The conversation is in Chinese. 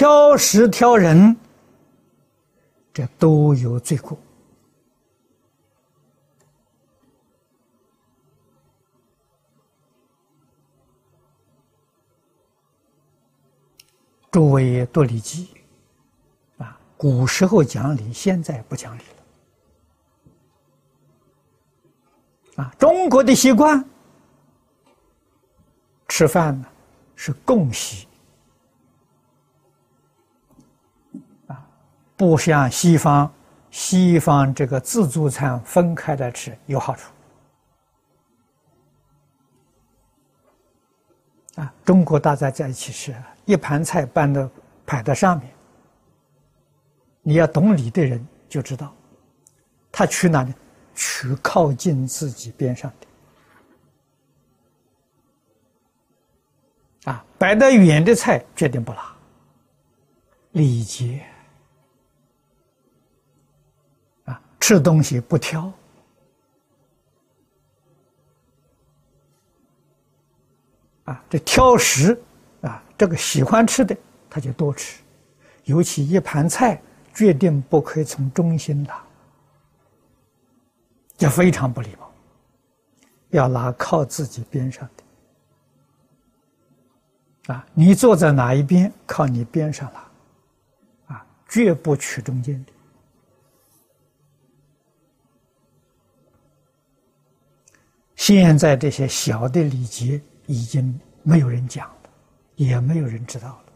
挑食挑人，这都有罪过。诸位多礼记啊，古时候讲理，现在不讲理了。啊，中国的习惯，吃饭呢是共席，不像西方，西方这个自助餐分开来吃有好处。啊，中国大家在一起吃。一盘菜搬到摆在上面，你要懂礼的人就知道，他去哪里？取靠近自己边上的。啊，摆得远的菜决定不拿。礼节。吃东西不挑。啊，这挑食。啊，这个喜欢吃的他就多吃，尤其一盘菜决定不可以从中心拿，这非常不礼貌。要拿靠自己边上的，啊，你坐在哪一边，靠你边上拿，啊，绝不取中间的。现在这些小的礼节已经没有人讲了。也没有人知道了。